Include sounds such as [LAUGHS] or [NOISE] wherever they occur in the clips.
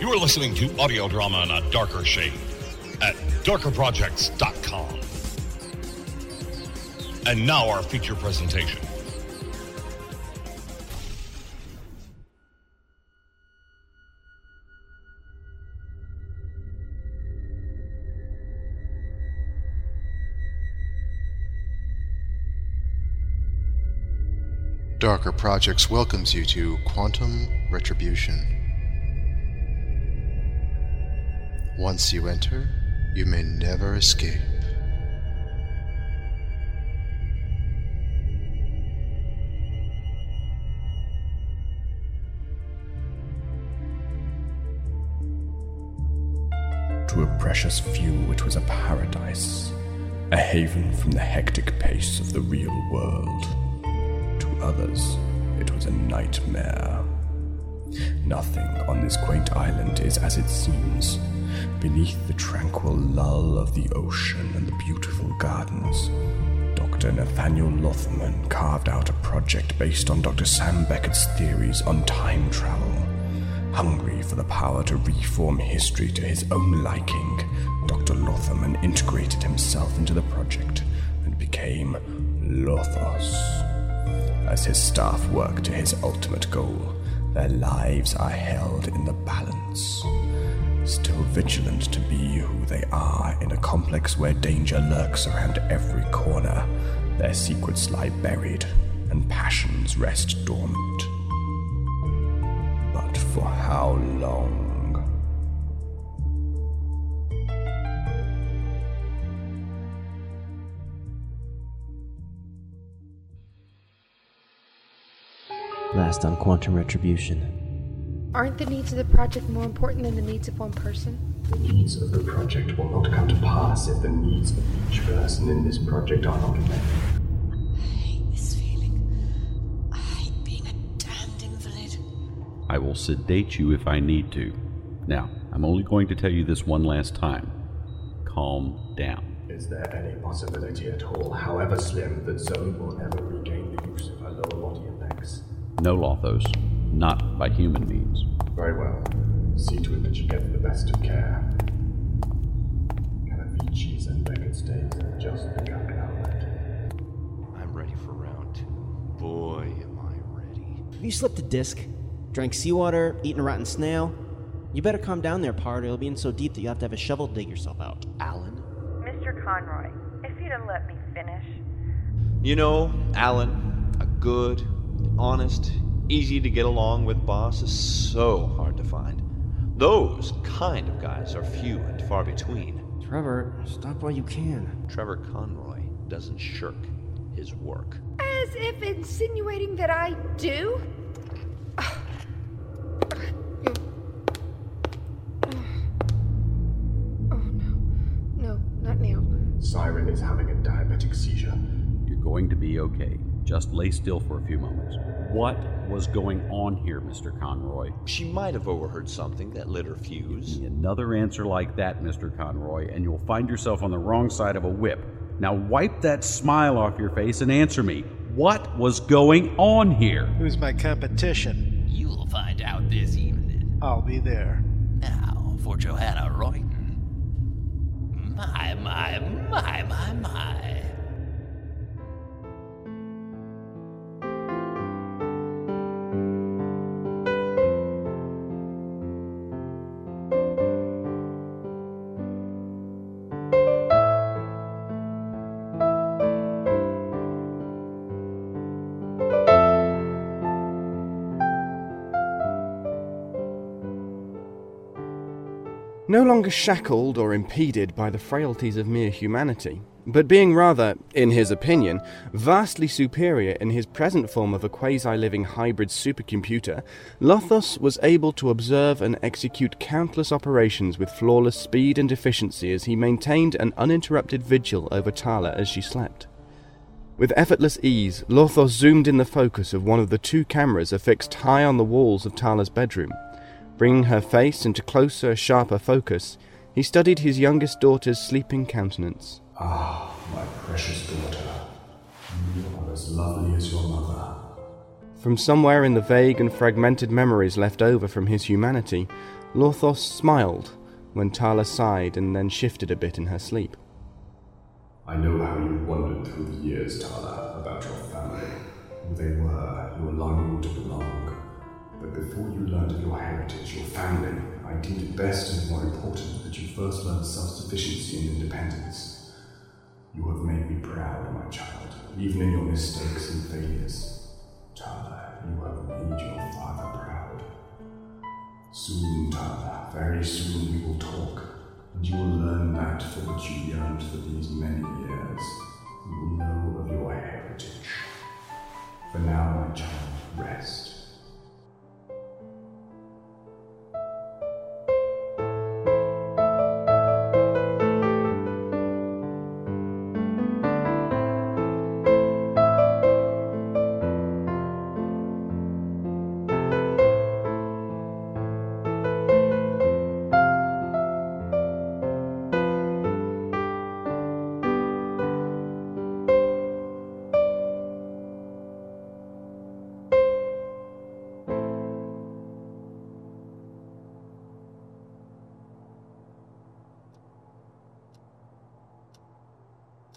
You are listening to audio drama in a darker shade at darkerprojects.com. And now our feature presentation. Darker Projects welcomes you to Quantum Retribution. Once you enter, you may never escape. To a precious few, it was a paradise, a haven from the hectic pace of the real world. To others, it was a nightmare. Nothing on this quaint island is as it seems. Beneath the tranquil lull of the ocean and the beautiful gardens, Dr. Nathaniel Lothman carved out a project based on Dr. Sam Beckett's theories on time travel. Hungry for the power to reform history to his own liking, Dr. Lothman integrated himself into the project and became Lothos. As his staff work to his ultimate goal, their lives are held in the balance. Still vigilant to be who they are in a complex where danger lurks around every corner, their secrets lie buried and passions rest dormant. But for how long? Last on Quantum Retribution. Aren't the needs of the project more important than the needs of one person? The needs of the project will not come to pass if the needs of each person in this project are not met. I hate this feeling. I hate being a damned invalid. I will sedate you if I need to. Now, I'm only going to tell you this one last time. Calm down. Is there any possibility at all, however slim, that Zoe will ever regain the use of her lower body and legs? No, Lothos. Not by human means. Very well. See to it that you get the best of care. Calavicci's and Beckett's days have just begun now. I'm ready for round two. Boy, am I ready. Have you slipped a disc? Drank seawater? Eaten a rotten snail? You better calm down there, Pard. It'll be in so deep that you'll have to have a shovel to dig yourself out. Alan? Mr. Conroy, if you'd have let me finish. You know, Alan, a good, honest, easy to get along with boss is so hard to find. Those kind of guys are few and far between. Trevor, stop while you can. Trevor Conroy doesn't shirk his work. As if insinuating that I do? Oh no. No, not now. Siren is having a diabetic seizure. You're going to be okay. Just lay still for a few moments. What was going on here, Mr. Conroy? She might have overheard something that lit her fuse. Another answer like that, Mr. Conroy, and you'll find yourself on the wrong side of a whip. Now wipe that smile off your face and answer me. What was going on here? Who's my competition? You'll find out this evening. I'll be there. Now for Joanna Royden. My, my, my, my, my. No longer shackled or impeded by the frailties of mere humanity, but being rather, in his opinion, vastly superior in his present form of a quasi living hybrid supercomputer, Lothos was able to observe and execute countless operations with flawless speed and efficiency as he maintained an uninterrupted vigil over Tala as she slept. With effortless ease, Lothos zoomed in the focus of one of the two cameras affixed high on the walls of Tala's bedroom. Bringing her face into closer, sharper focus, he studied his youngest daughter's sleeping countenance. Ah, my precious daughter. You are as lovely as your mother. From somewhere in the vague and fragmented memories left over from his humanity, Lothos smiled when Tala sighed and then shifted a bit in her sleep. I know how you wondered through the years, Tala, about your family, who they were, you allowed you to belong. But before you learned of your heritage, your family, I deemed it best and more important that you first learn self-sufficiency and independence. You have made me proud, my child, even in your mistakes and failures. Tala, you have made your father proud. Soon, Tala, very soon we will talk, and you will learn that for which you yearned for these many years. You will know of your heritage. For now, my child, rest.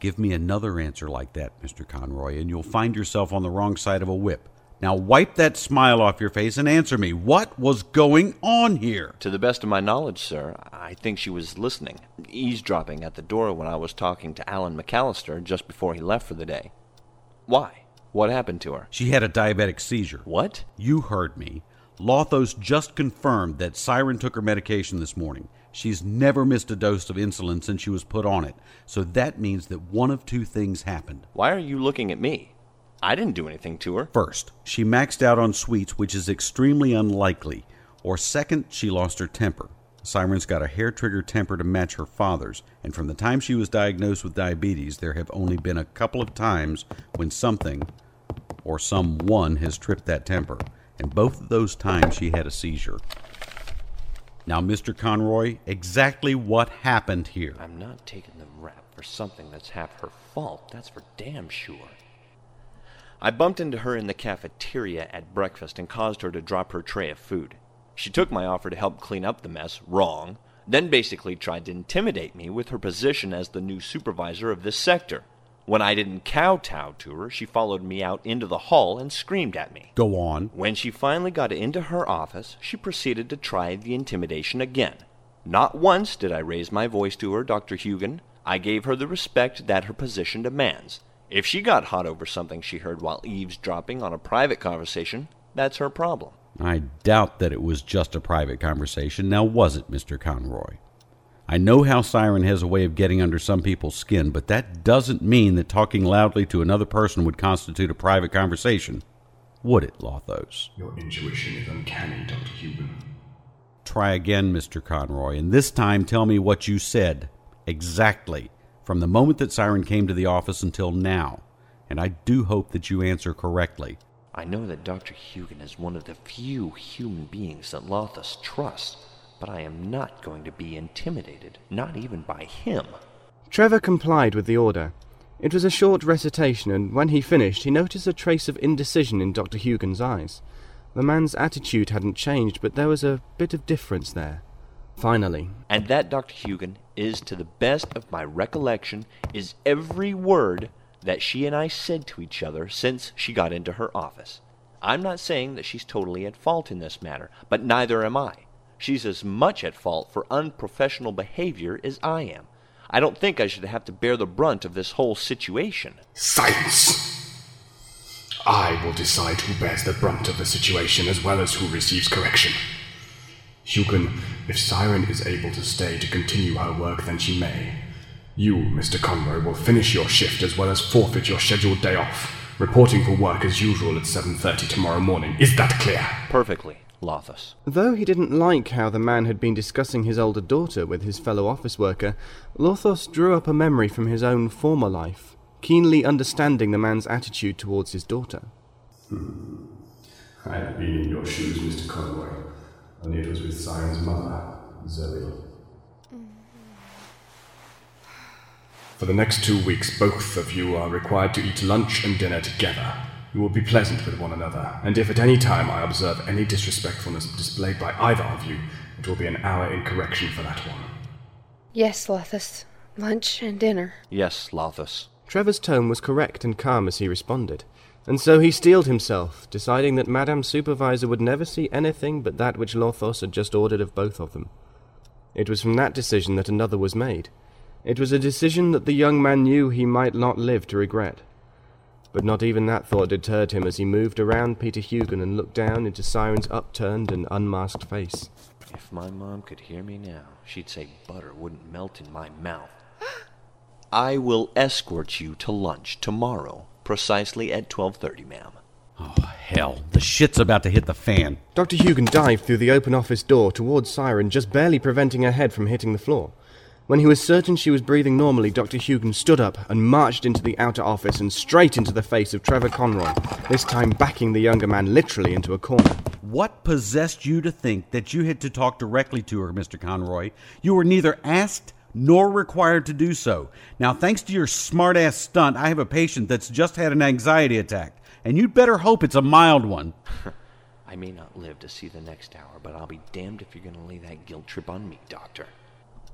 Give me another answer like that, Mr. Conroy, and you'll find yourself on the wrong side of a whip. Now wipe that smile off your face and answer me. What was going on here? To the best of my knowledge, sir, I think she was listening, eavesdropping at the door when I was talking to Alan McAllister just before he left for the day. Why? What happened to her? She had a diabetic seizure. What? You heard me. Lothos just confirmed that Siren took her medication this morning. She's never missed a dose of insulin since she was put on it. So that means that one of two things happened. Why are you looking at me? I didn't do anything to her. First, she maxed out on sweets, which is extremely unlikely. Or second, she lost her temper. Siren's got a hair trigger temper to match her father's, and from the time she was diagnosed with diabetes, there have only been a couple of times when something or someone has tripped that temper, and both of those times she had a seizure. Now, Mr. Conroy, exactly what happened here? I'm not taking the rap for something that's half her fault, that's for damn sure. I bumped into her in the cafeteria at breakfast and caused her to drop her tray of food. She took my offer to help clean up the mess wrong, then basically tried to intimidate me with her position as the new supervisor of this sector. When I didn't kowtow to her, she followed me out into the hall and screamed at me. Go on. When she finally got into her office, she proceeded to try the intimidation again. Not once did I raise my voice to her, Dr. Hugan. I gave her the respect that her position demands. If she got hot over something she heard while eavesdropping on a private conversation, that's her problem. I doubt that it was just a private conversation. Now, was it, Mr. Conroy? I know how Siren has a way of getting under some people's skin, but that doesn't mean that talking loudly to another person would constitute a private conversation. Would it, Lothos? Your intuition is uncanny, Dr. Hugan. Try again, Mr. Conroy, and this time tell me what you said. Exactly. From the moment that Siren came to the office until now. And I do hope that you answer correctly. I know that Dr. Hugan is one of the few human beings that Lothos trusts, but I am not going to be intimidated, not even by him. Trevor complied with the order. It was a short recitation, and when he finished, he noticed a trace of indecision in Dr. Hugan's eyes. The man's attitude hadn't changed, but there was a bit of difference there. Finally. And that, Dr. Hugan, is, to the best of my recollection, is every word that she and I said to each other since she got into her office. I'm not saying that she's totally at fault in this matter, but neither am I. She's as much at fault for unprofessional behavior as I am. I don't think I should have to bear the brunt of this whole situation. Silence! I will decide who bears the brunt of the situation as well as who receives correction. Hugan, if Siren is able to stay to continue her work, then she may. You, Mr. Conroy, will finish your shift as well as forfeit your scheduled day off, reporting for work as usual at 7.30 tomorrow morning. Is that clear? Perfectly, Lothos. Though he didn't like how the man had been discussing his older daughter with his fellow office worker, Lothos drew up a memory from his own former life, keenly understanding the man's attitude towards his daughter. Hmm. I have been in your shoes, Mr. Conway, only it was with Siren's mother, Zoe. For the next two weeks, both of you are required to eat lunch and dinner together. You will be pleasant with one another, and if at any time I observe any disrespectfulness displayed by either of you, it will be an hour in correction for that one. Yes, Lothos. Lunch and dinner. Yes, Lothos. Trevor's tone was correct and calm as he responded, and so he steeled himself, deciding that Madame Supervisor would never see anything but that which Lothos had just ordered of both of them. It was from that decision that another was made. It was a decision that the young man knew he might not live to regret. But not even that thought deterred him as he moved around Peter Hugon and looked down into Siren's upturned and unmasked face. If my mom could hear me now, she'd say butter wouldn't melt in my mouth. [GASPS] I will escort you to lunch tomorrow, precisely at 12:30, ma'am. Oh, hell. The shit's about to hit the fan. Dr. Hugon dived through the open office door towards Siren, just barely preventing her head from hitting the floor. When he was certain she was breathing normally, Dr. Hugon stood up and marched into the outer office and straight into the face of Trevor Conroy, this time backing the younger man literally into a corner. What possessed you to think that you had to talk directly to her, Mr. Conroy? You were neither asked nor required to do so. Now, thanks to your smart-ass stunt, I have a patient that's just had an anxiety attack, and you'd better hope it's a mild one. [LAUGHS] I may not live to see the next hour, but I'll be damned if you're going to lay that guilt trip on me, Doctor.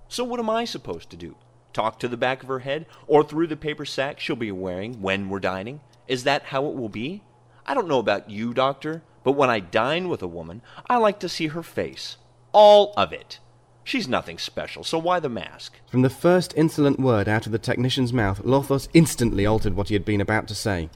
So, what am I supposed to do? Talk to the back of her head or through the paper sack she'll be wearing when we're dining? Is that how it will be? I don't know about you, Doctor, but when I dine with a woman, I like to see her face. All of it. She's nothing special, so why the mask? From the first insolent word out of the technician's mouth, Lothos instantly altered what he had been about to say,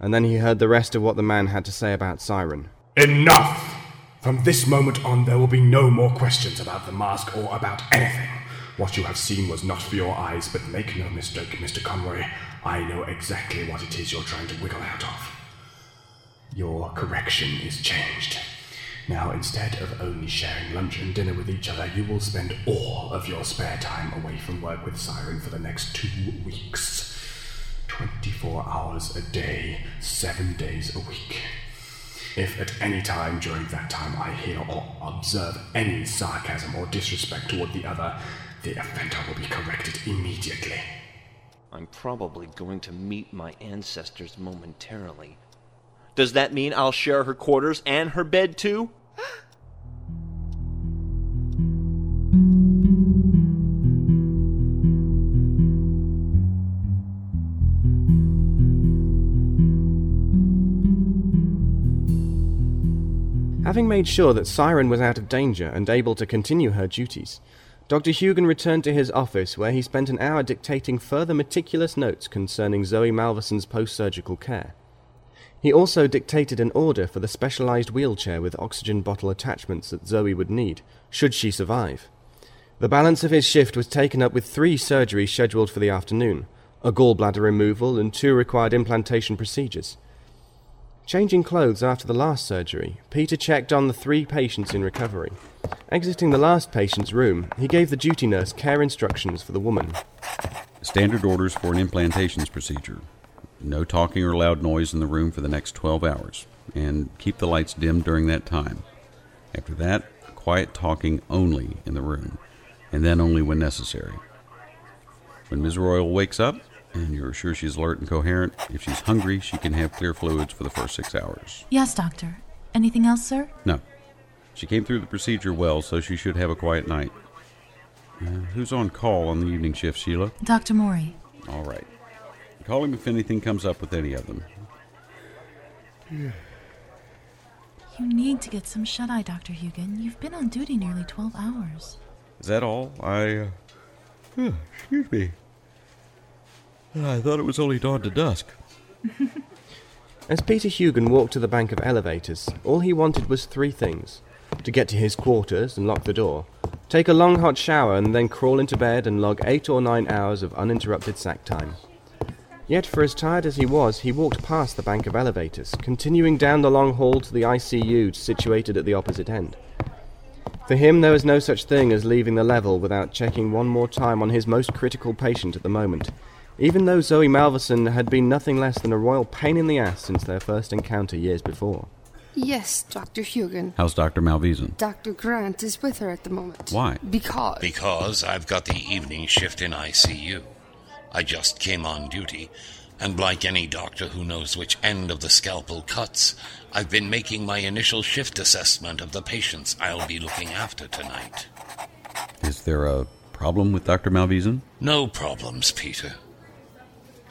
and then he heard the rest of what the man had to say about Siren. Enough! From this moment on, there will be no more questions about the mask or about anything. What you have seen was not for your eyes, but make no mistake, Mr. Conroy, I know exactly what it is you're trying to wiggle out of. Your correction is changed. Now, instead of only sharing lunch and dinner with each other, you will spend all of your spare time away from work with Siren for the next two weeks. 24 hours a day, seven days a week. If at any time during that time I hear or observe any sarcasm or disrespect toward the other, the offender will be corrected immediately. I'm probably going to meet my ancestors momentarily. Does that mean I'll share her quarters and her bed too? Having made sure that Siren was out of danger and able to continue her duties, Dr. Hugon returned to his office where he spent an hour dictating further meticulous notes concerning Zoe Malverson's post surgical care. He also dictated an order for the specialized wheelchair with oxygen bottle attachments that Zoe would need, should she survive. The balance of his shift was taken up with three surgeries scheduled for the afternoon a gallbladder removal and two required implantation procedures. Changing clothes after the last surgery, Peter checked on the three patients in recovery. Exiting the last patient's room, he gave the duty nurse care instructions for the woman. Standard orders for an implantations procedure. No talking or loud noise in the room for the next 12 hours, and keep the lights dim during that time. After that, quiet talking only in the room, and then only when necessary. When Ms. Royal wakes up, and you're sure she's alert and coherent, if she's hungry, she can have clear fluids for the first six hours. Yes, doctor. Anything else, sir? No. She came through the procedure well, so she should have a quiet night. Uh, who's on call on the evening shift, Sheila? Dr. Maury. All right. Call him if anything comes up with any of them. [SIGHS] You need to get some shut eye, Dr. Hugon. You've been on duty nearly 12 hours. Is that all? I. Uh, [SIGHS] excuse me. I thought it was only dawn to dusk. [LAUGHS] As Peter Hugon walked to the bank of elevators, all he wanted was three things to get to his quarters and lock the door, take a long hot shower, and then crawl into bed and log eight or nine hours of uninterrupted sack time. Yet, for as tired as he was, he walked past the bank of elevators, continuing down the long hall to the ICU situated at the opposite end. For him, there was no such thing as leaving the level without checking one more time on his most critical patient at the moment, even though Zoe Malverson had been nothing less than a royal pain in the ass since their first encounter years before. Yes, Dr. Hugon. How's Dr. Malveson? Dr. Grant is with her at the moment. Why? Because. Because I've got the evening shift in ICU. I just came on duty. And like any doctor who knows which end of the scalpel cuts, I've been making my initial shift assessment of the patients I'll be looking after tonight. Is there a problem with Dr. Malveson? No problems, Peter.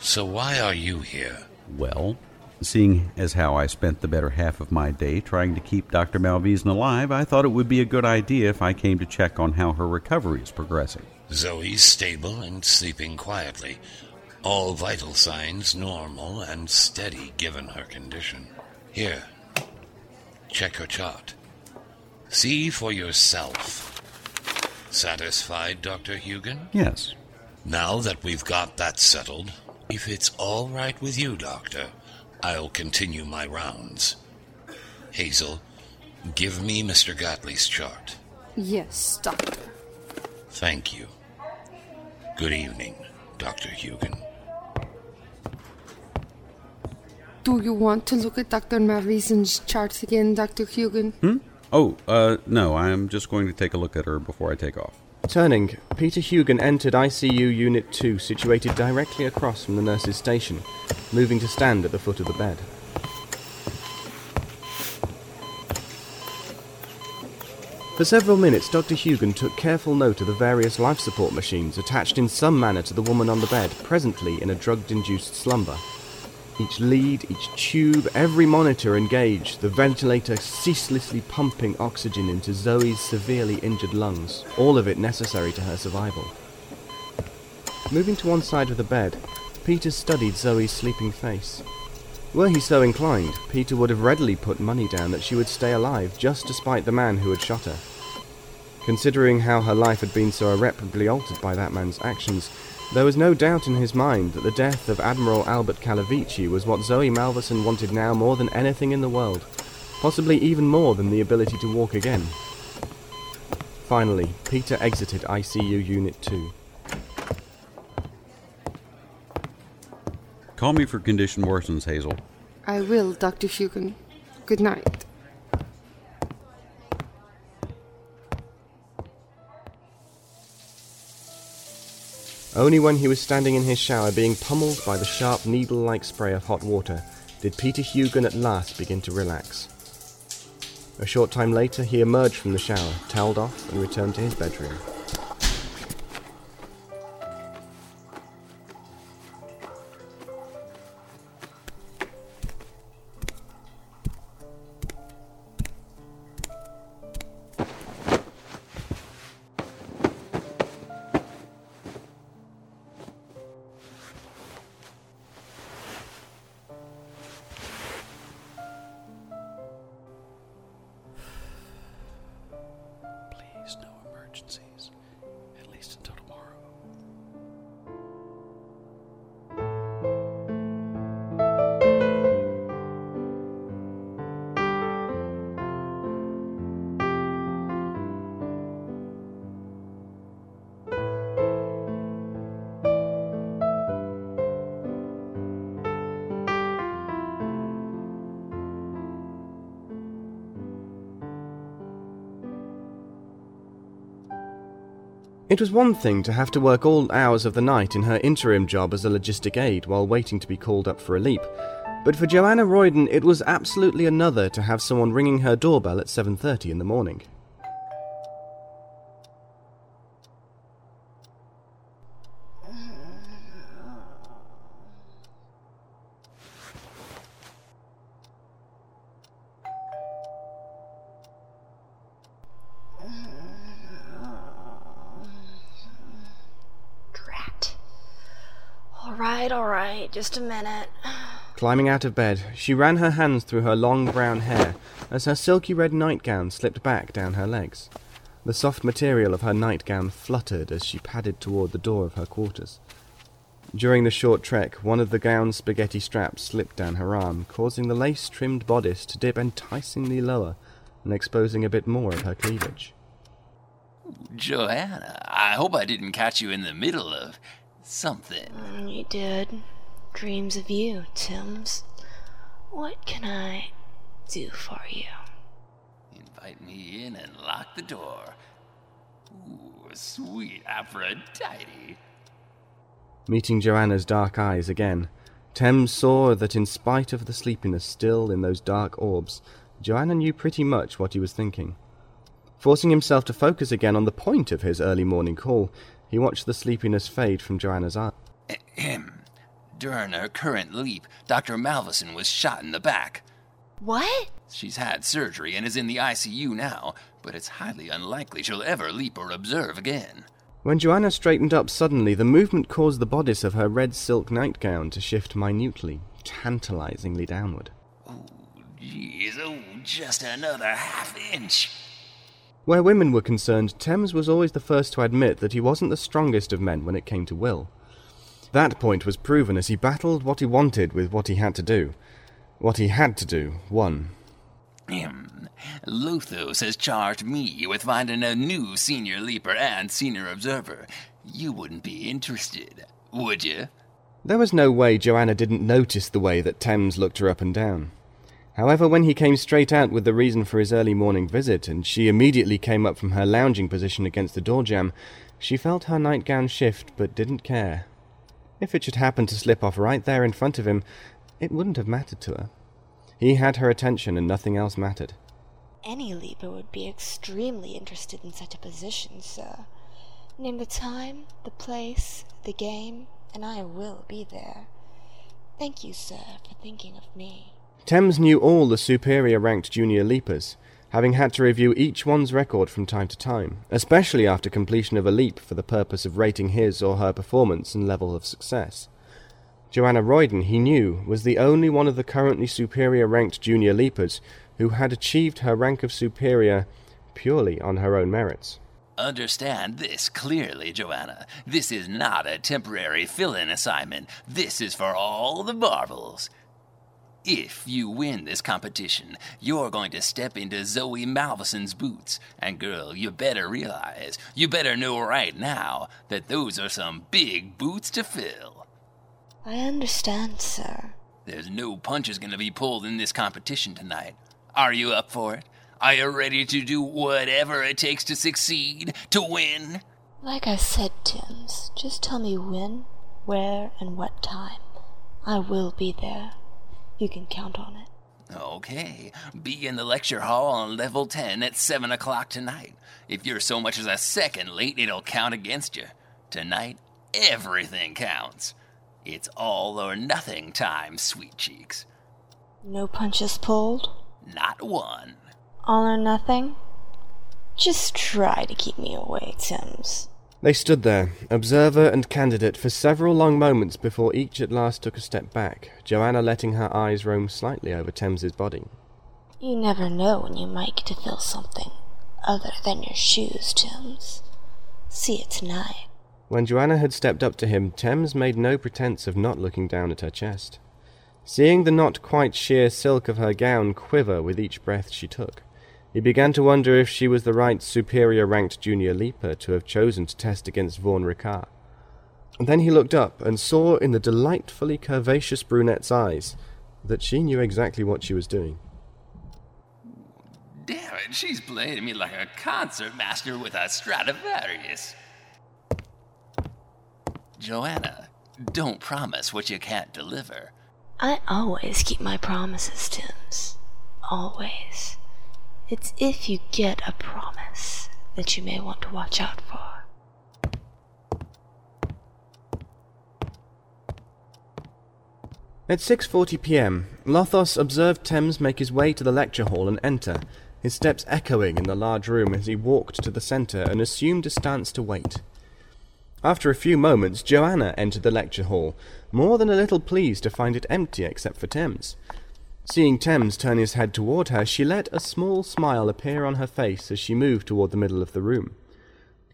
So why are you here? Well, seeing as how I spent the better half of my day trying to keep Dr. Malveson alive, I thought it would be a good idea if I came to check on how her recovery is progressing. Zoe's stable and sleeping quietly. All vital signs normal and steady given her condition. Here, check her chart. See for yourself. Satisfied, Dr. Hugan? Yes. Now that we've got that settled, if it's all right with you, Doctor, I'll continue my rounds. Hazel, give me Mr. Gatley's chart. Yes, Doctor. Thank you. Good evening, Dr. Hugan. Do you want to look at Dr. Malveson's charts again, Dr. Hugan? Hmm? Oh, uh, no, I'm just going to take a look at her before I take off. Turning, Peter Hugan entered ICU Unit 2, situated directly across from the nurse's station, moving to stand at the foot of the bed. For several minutes, Dr. Hugan took careful note of the various life support machines attached in some manner to the woman on the bed, presently in a drugged induced slumber. Each lead, each tube, every monitor engaged, the ventilator ceaselessly pumping oxygen into Zoe's severely injured lungs, all of it necessary to her survival. Moving to one side of the bed, Peter studied Zoe's sleeping face. Were he so inclined, Peter would have readily put money down that she would stay alive just despite the man who had shot her. Considering how her life had been so irreparably altered by that man's actions, there was no doubt in his mind that the death of Admiral Albert Calavicci was what Zoe Malverson wanted now more than anything in the world, possibly even more than the ability to walk again. Finally, Peter exited ICU Unit 2. Call me for condition worsens, Hazel. I will, Dr. Hugan. Good night. Only when he was standing in his shower being pummeled by the sharp needle like spray of hot water did Peter Hugan at last begin to relax. A short time later, he emerged from the shower, toweled off, and returned to his bedroom. No It was one thing to have to work all hours of the night in her interim job as a logistic aide while waiting to be called up for a leap, but for Joanna Royden it was absolutely another to have someone ringing her doorbell at 7:30 in the morning. All right, all right, just a minute. [SIGHS] Climbing out of bed, she ran her hands through her long brown hair as her silky red nightgown slipped back down her legs. The soft material of her nightgown fluttered as she padded toward the door of her quarters. During the short trek, one of the gown's spaghetti straps slipped down her arm, causing the lace trimmed bodice to dip enticingly lower and exposing a bit more of her cleavage. Joanna, I hope I didn't catch you in the middle of something. Mm, You did. Dreams of you, Timms. What can I do for you? Invite me in and lock the door. Ooh, sweet Aphrodite. Meeting Joanna's dark eyes again, Thames saw that in spite of the sleepiness still in those dark orbs, Joanna knew pretty much what he was thinking. Forcing himself to focus again on the point of his early morning call, he watched the sleepiness fade from Joanna's eyes. [CLEARS THROAT] Ahem. During her current leap, Dr. Malvison was shot in the back. What? She's had surgery and is in the ICU now, but it's highly unlikely she'll ever leap or observe again. When Joanna straightened up suddenly, the movement caused the bodice of her red silk nightgown to shift minutely, tantalizingly downward. Oh, jeez, oh, just another half inch. Where women were concerned, Thames was always the first to admit that he wasn't the strongest of men when it came to will. That point was proven as he battled what he wanted with what he had to do. What he had to do won. Ahem. Lothos has charged me with finding a new senior leaper and senior observer. You wouldn't be interested, would you? There was no way Joanna didn't notice the way that Thames looked her up and down. However, when he came straight out with the reason for his early morning visit, and she immediately came up from her lounging position against the door jamb, she felt her nightgown shift but didn't care. If it should happen to slip off right there in front of him, it wouldn't have mattered to her. He had her attention and nothing else mattered. Any leaper would be extremely interested in such a position, sir. Name the time, the place, the game, and I will be there. Thank you, sir, for thinking of me. Thames knew all the superior ranked junior leapers, having had to review each one's record from time to time, especially after completion of a leap for the purpose of rating his or her performance and level of success. Joanna Royden, he knew, was the only one of the currently superior ranked junior leapers who had achieved her rank of superior purely on her own merits. Understand this clearly, Joanna. This is not a temporary fill in assignment. This is for all the marbles. If you win this competition, you're going to step into Zoe Malvison's boots. And girl, you better realize, you better know right now, that those are some big boots to fill. I understand, sir. There's no punches gonna be pulled in this competition tonight. Are you up for it? Are you ready to do whatever it takes to succeed, to win? Like I said, Timms, just tell me when, where, and what time. I will be there. You can count on it. Okay, be in the lecture hall on level 10 at 7 o'clock tonight. If you're so much as a second late, it'll count against you. Tonight, everything counts. It's all or nothing time, sweet cheeks. No punches pulled? Not one. All or nothing? Just try to keep me awake, Timms. They stood there, observer and candidate, for several long moments before each at last took a step back, Joanna letting her eyes roam slightly over Thames's body. You never know when you might get to feel something other than your shoes, Timms. See it tonight. When Joanna had stepped up to him, Thames made no pretense of not looking down at her chest. Seeing the not quite sheer silk of her gown quiver with each breath she took, he began to wonder if she was the right superior ranked junior leaper to have chosen to test against Vaughan Ricard. And then he looked up and saw in the delightfully curvaceous brunette's eyes that she knew exactly what she was doing. Damn it, she's playing me like a concert master with a Stradivarius. Joanna, don't promise what you can't deliver. I always keep my promises, Timms. Always. It's if you get a promise that you may want to watch out for. At 6:40 p.m., Lothos observed Thames make his way to the lecture hall and enter, his steps echoing in the large room as he walked to the center and assumed a stance to wait. After a few moments, Joanna entered the lecture hall, more than a little pleased to find it empty except for Thames. Seeing Thames turn his head toward her, she let a small smile appear on her face as she moved toward the middle of the room.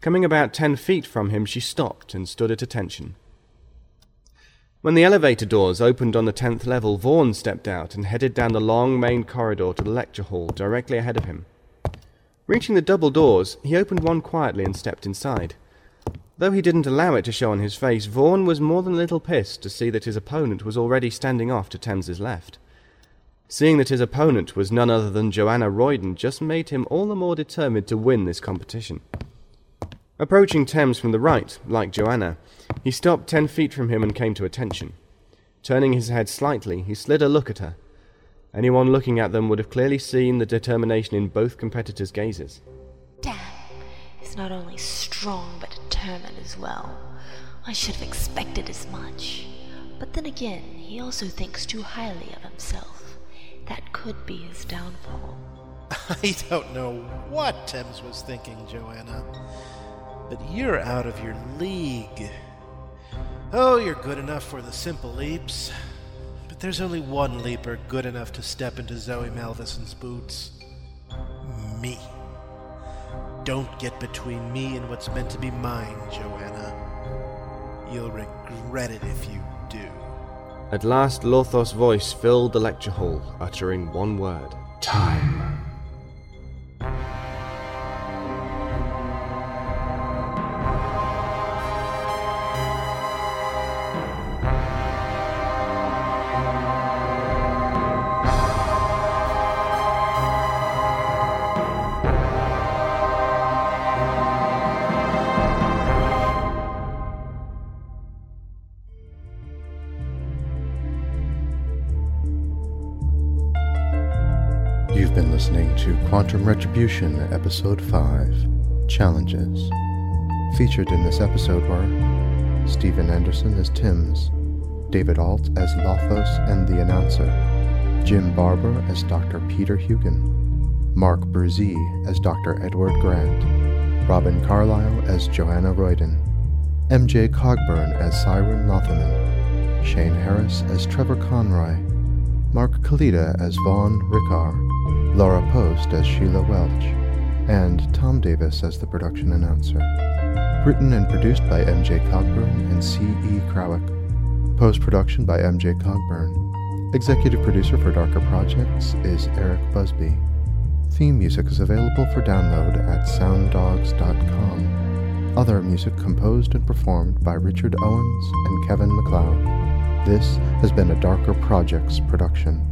Coming about ten feet from him, she stopped and stood at attention. When the elevator doors opened on the tenth level, Vaughan stepped out and headed down the long main corridor to the lecture hall directly ahead of him. Reaching the double doors, he opened one quietly and stepped inside. Though he didn't allow it to show on his face, Vaughan was more than a little pissed to see that his opponent was already standing off to Thames's left. Seeing that his opponent was none other than Joanna Royden just made him all the more determined to win this competition. Approaching Thames from the right, like Joanna, he stopped ten feet from him and came to attention. Turning his head slightly, he slid a look at her. Anyone looking at them would have clearly seen the determination in both competitors' gazes. Damn, he's not only strong but determined as well. I should have expected as much. But then again, he also thinks too highly of himself. That could be his downfall. [LAUGHS] I don't know what Thames was thinking, Joanna. But you're out of your league. Oh, you're good enough for the simple leaps. But there's only one leaper good enough to step into Zoe Malvison's boots. Me. Don't get between me and what's meant to be mine, Joanna. You'll regret it if you. At last, Lothos' voice filled the lecture hall, uttering one word Time. Quantum Retribution, Episode 5 Challenges. Featured in this episode were Stephen Anderson as Timms, David Alt as Lothos and the Announcer, Jim Barber as Dr. Peter Hugan, Mark Bruzy as Dr. Edward Grant, Robin Carlyle as Joanna Royden, MJ Cogburn as Siren Lotherman, Shane Harris as Trevor Conroy, Mark Kalita as Vaughn Rickar, Laura Post as Sheila Welch, and Tom Davis as the production announcer. Written and produced by MJ Cogburn and C.E. Krawiec. Post production by MJ Cogburn. Executive producer for Darker Projects is Eric Busby. Theme music is available for download at sounddogs.com. Other music composed and performed by Richard Owens and Kevin MacLeod. This has been a Darker Projects production.